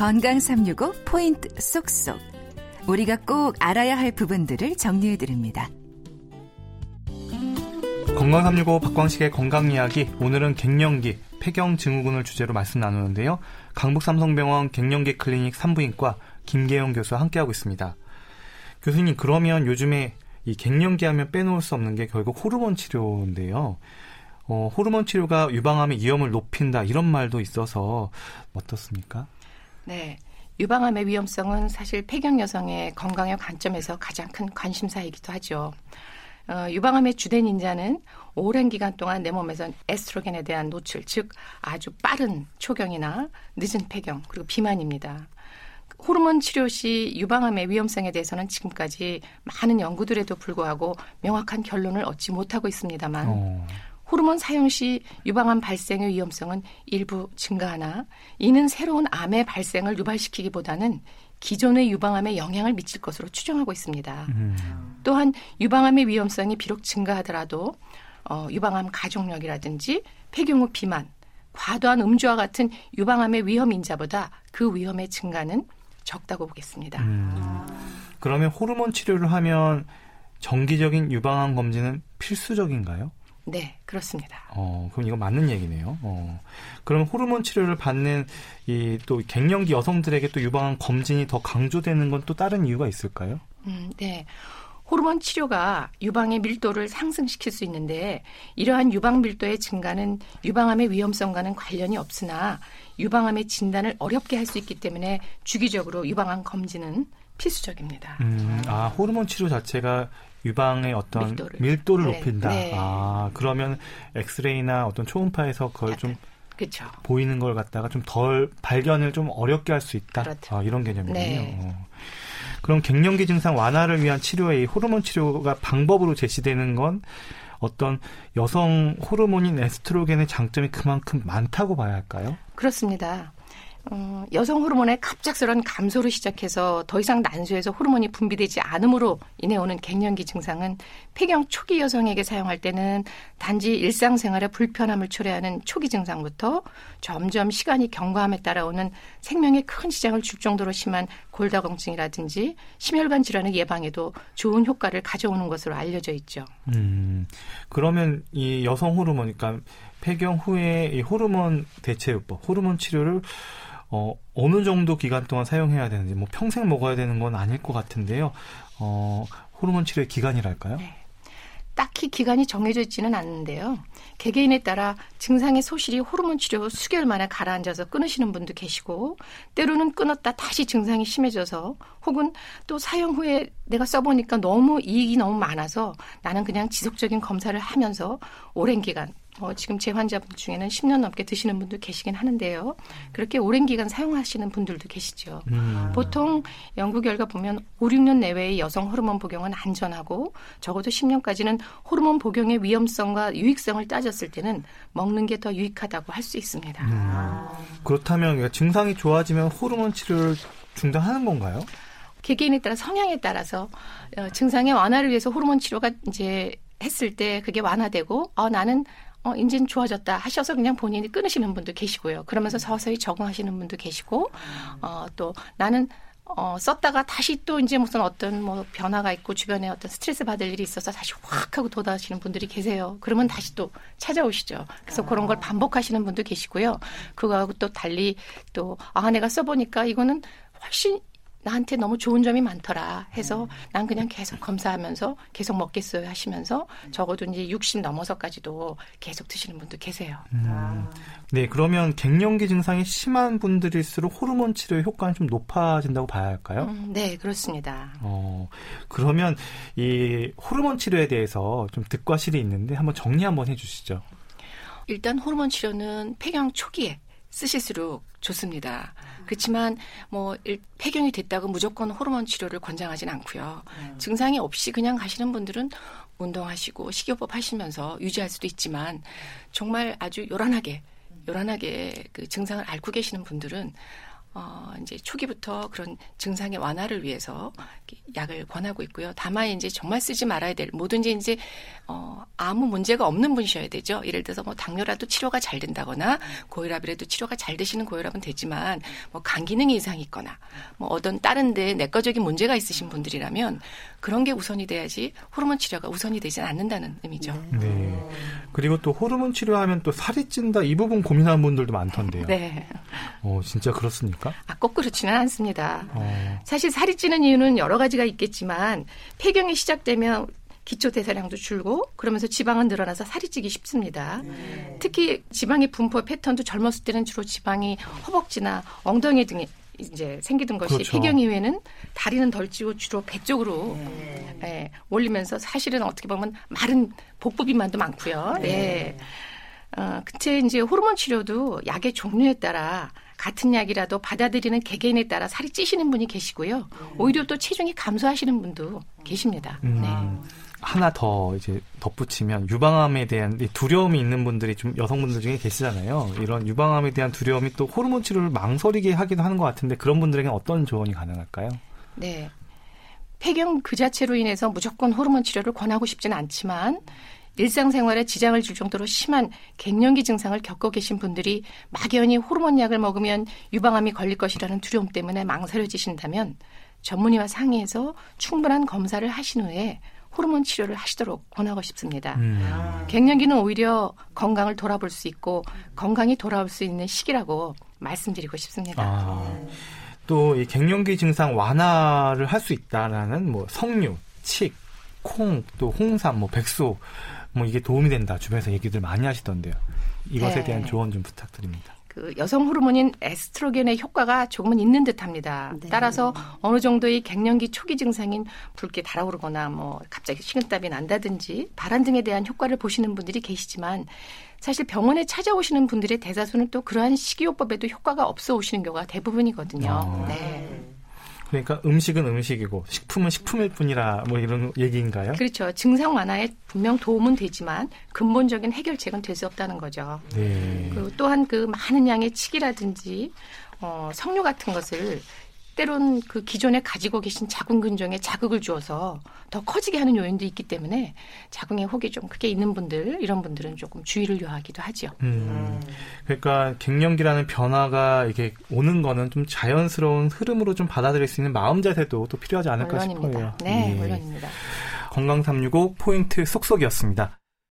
건강 365 포인트 쏙쏙. 우리가 꼭 알아야 할 부분들을 정리해 드립니다. 건강 365 박광식의 건강 이야기. 오늘은 갱년기, 폐경 증후군을 주제로 말씀 나누는데요. 강북 삼성병원 갱년기 클리닉 산부인과 김계영 교수와 함께하고 있습니다. 교수님, 그러면 요즘에 이 갱년기 하면 빼놓을 수 없는 게 결국 호르몬 치료인데요. 어, 호르몬 치료가 유방암의 위험을 높인다 이런 말도 있어서 어떻습니까? 네. 유방암의 위험성은 사실 폐경 여성의 건강의 관점에서 가장 큰 관심사이기도 하죠. 어, 유방암의 주된 인자는 오랜 기간 동안 내 몸에서 에스트로겐에 대한 노출, 즉 아주 빠른 초경이나 늦은 폐경 그리고 비만입니다. 호르몬 치료 시 유방암의 위험성에 대해서는 지금까지 많은 연구들에도 불구하고 명확한 결론을 얻지 못하고 있습니다만 어. 호르몬 사용 시 유방암 발생의 위험성은 일부 증가하나 이는 새로운 암의 발생을 유발시키기보다는 기존의 유방암에 영향을 미칠 것으로 추정하고 있습니다. 음. 또한 유방암의 위험성이 비록 증가하더라도 어, 유방암 가족력이라든지 폐경 후 비만, 과도한 음주와 같은 유방암의 위험 인자보다 그 위험의 증가는 적다고 보겠습니다. 음. 그러면 호르몬 치료를 하면 정기적인 유방암 검진은 필수적인가요? 네, 그렇습니다. 어, 그럼 이거 맞는 얘기네요. 어. 그럼 호르몬 치료를 받는 이 또 갱년기 여성들에게 또 유방암 검진이 더 강조되는 건 또 다른 이유가 있을까요? 음, 네. 호르몬 치료가 유방의 밀도를 상승시킬 수 있는데 이러한 유방 밀도의 증가는 유방암의 위험성과는 관련이 없으나 유방암의 진단을 어렵게 할 수 있기 때문에 주기적으로 유방암 검진은 필수적입니다. 음, 아 호르몬 치료 자체가 유방의 어떤 밀도를, 밀도를 네, 높인다. 네. 아 그러면 엑스레이나 어떤 초음파에서 그걸 좀 그쵸. 보이는 걸 갖다가 좀 덜 발견을 좀 어렵게 할 수 있다. 그렇죠. 아, 이런 개념이군요. 네. 어. 그럼 갱년기 증상 완화를 위한 치료의 호르몬 치료가 방법으로 제시되는 건 어떤 여성 호르몬인 에스트로겐의 장점이 그만큼 많다고 봐야 할까요? 그렇습니다. 어, 여성 호르몬의 갑작스러운 감소를 시작해서 더 이상 난소에서 호르몬이 분비되지 않음으로 인해 오는 갱년기 증상은 폐경 초기 여성에게 사용할 때는 단지 일상생활에 불편함을 초래하는 초기 증상부터 점점 시간이 경과함에 따라오는 생명에 큰 지장을 줄 정도로 심한 골다공증이라든지 심혈관 질환의 예방에도 좋은 효과를 가져오는 것으로 알려져 있죠. 음, 그러면 이 여성 호르몬, 그러니까 폐경 후에 이 호르몬 대체요법, 호르몬 치료를 어, 어느 정도 기간 동안 사용해야 되는지, 뭐 평생 먹어야 되는 건 아닐 것 같은데요. 어, 호르몬 치료의 기간이랄까요? 네. 딱히 기간이 정해져 있지는 않는데요. 개개인에 따라 증상의 소실이 호르몬 치료 수개월 만에 가라앉아서 끊으시는 분도 계시고 때로는 끊었다 다시 증상이 심해져서 혹은 또 사용 후에 내가 써보니까 너무 이익이 너무 많아서 나는 그냥 지속적인 검사를 하면서 오랜 기간 어, 지금 제 환자분 중에는 10년 넘게 드시는 분도 계시긴 하는데요. 그렇게 오랜 기간 사용하시는 분들도 계시죠. 음. 보통 연구 결과 보면 5, 6년 내외의 여성 호르몬 복용은 안전하고 적어도 10년까지는 호르몬 복용의 위험성과 유익성을 따졌을 때는 먹는 게 더 유익하다고 할 수 있습니다. 음. 그렇다면 증상이 좋아지면 호르몬 치료를 중단하는 건가요? 개개인에 따라 성향에 따라서 어, 증상의 완화를 위해서 호르몬 치료가 이제 했을 때 그게 완화되고 어, 나는 어, 인진 좋아졌다 하셔서 그냥 본인이 끊으시는 분도 계시고요. 그러면서 서서히 적응하시는 분도 계시고, 어, 또 나는 어, 썼다가 다시 또 이제 무슨 어떤 뭐 변화가 있고 주변에 어떤 스트레스 받을 일이 있어서 다시 확 하고 돋아시는 분들이 계세요. 그러면 다시 또 찾아오시죠. 그래서 그런 걸 반복하시는 분도 계시고요. 그거하고 또 달리 또, 아, 내가 써보니까 이거는 훨씬 나한테 너무 좋은 점이 많더라 해서 음. 난 그냥 계속 검사하면서 계속 먹겠어요 하시면서 적어도 이제 60 넘어서까지도 계속 드시는 분도 계세요. 음. 네, 그러면 갱년기 증상이 심한 분들일수록 호르몬 치료의 효과는 좀 높아진다고 봐야 할까요? 음, 네, 그렇습니다. 어, 그러면 이 호르몬 치료에 대해서 좀 득과 실이 있는데 한번 정리 한번 해주시죠. 일단 호르몬 치료는 폐경 초기에 쓰실수록 좋습니다. 그렇지만 뭐 폐경이 됐다고 무조건 호르몬 치료를 권장하진 않고요. 음. 증상이 없이 그냥 가시는 분들은 운동하시고 식이요법 하시면서 유지할 수도 있지만 정말 아주 요란하게 요란하게 그 증상을 앓고 계시는 분들은 어, 이제 초기부터 그런 증상의 완화를 위해서 약을 권하고 있고요. 다만 이제 정말 쓰지 말아야 될 뭐든지 이제 어, 아무 문제가 없는 분이셔야 되죠. 예를 들어서 뭐 당뇨라도 치료가 잘 된다거나 고혈압이라도 치료가 잘 되시는 고혈압은 되지만 뭐 간 기능이 이상이 있거나 뭐 어떤 다른데 내과적인 문제가 있으신 분들이라면 그런 게 우선이 돼야지 호르몬 치료가 우선이 되지 않는다는 의미죠. 네. 그리고 또 호르몬 치료하면 또 살이 찐다 이 부분 고민하는 분들도 많던데요. 네. 어, 진짜 그렇습니까? 아, 꼭 그렇지는 않습니다. 어. 사실 살이 찌는 이유는 여러 가지가 있겠지만 폐경이 시작되면 기초 대사량도 줄고 그러면서 지방은 늘어나서 살이 찌기 쉽습니다. 네. 특히 지방의 분포 패턴도 젊었을 때는 주로 지방이 허벅지나 엉덩이 등에 이제 생기던 것이 그렇죠. 폐경 이후에는 다리는 덜 찌고 주로 배 쪽으로 네. 예, 올리면서 사실은 어떻게 보면 마른 복부 비만도 많고요. 네. 네. 어, 그때 이제 호르몬 치료도 약의 종류에 따라 같은 약이라도 받아들이는 개개인에 따라 살이 찌시는 분이 계시고요. 오히려 또 체중이 감소하시는 분도 계십니다. 음. 네. 하나 더 이제 덧붙이면 유방암에 대한 두려움이 있는 분들이 좀 여성분들 중에 계시잖아요. 이런 유방암에 대한 두려움이 또 호르몬 치료를 망설이게 하기도 하는 것 같은데 그런 분들에게는 어떤 조언이 가능할까요? 네. 폐경 그 자체로 인해서 무조건 호르몬 치료를 권하고 싶지는 않지만 일상생활에 지장을 줄 정도로 심한 갱년기 증상을 겪고 계신 분들이 막연히 호르몬 약을 먹으면 유방암이 걸릴 것이라는 두려움 때문에 망설여지신다면 전문의와 상의해서 충분한 검사를 하신 후에 호르몬 치료를 하시도록 권하고 싶습니다. 음. 갱년기는 오히려 건강을 돌아볼 수 있고 건강이 돌아올 수 있는 시기라고 말씀드리고 싶습니다. 아, 또이 갱년기 증상 완화를 할 수 있다라는 뭐 석류, 칡, 콩, 또 홍삼, 뭐 백소 뭐 이게 도움이 된다 주변에서 얘기들 많이 하시던데요. 이것에 네. 대한 조언 좀 부탁드립니다. 그 여성 호르몬인 에스트로겐의 효과가 조금은 있는 듯합니다. 네. 따라서 어느 정도의 갱년기 초기 증상인 붉게 달아오르거나 뭐 갑자기 식은땀이 난다든지 발한 등에 대한 효과를 보시는 분들이 계시지만 사실 병원에 찾아오시는 분들의 대다수는 또 그러한 식이요법에도 효과가 없어 오시는 경우가 대부분이거든요. 아. 네. 그러니까 음식은 음식이고 식품은 식품일 뿐이라 뭐 이런 얘기인가요? 그렇죠. 증상 완화에 분명 도움은 되지만 근본적인 해결책은 될 수 없다는 거죠. 네. 그리고 또한 그 많은 양의 치기라든지 어, 석류 같은 것을 때론 그 기존에 가지고 계신 자궁 근종에 자극을 주어서 더 커지게 하는 요인도 있기 때문에 자궁에 혹이 좀 크게 있는 분들 이런 분들은 조금 주의를 요하기도 하죠. 음, 그러니까 갱년기라는 변화가 이게 오는 거는 좀 자연스러운 흐름으로 좀 받아들일 수 있는 마음 자세도 또 필요하지 않을까 물론입니다. 싶어요. 네, 예. 물론입니다. 건강 365 포인트 속속이었습니다.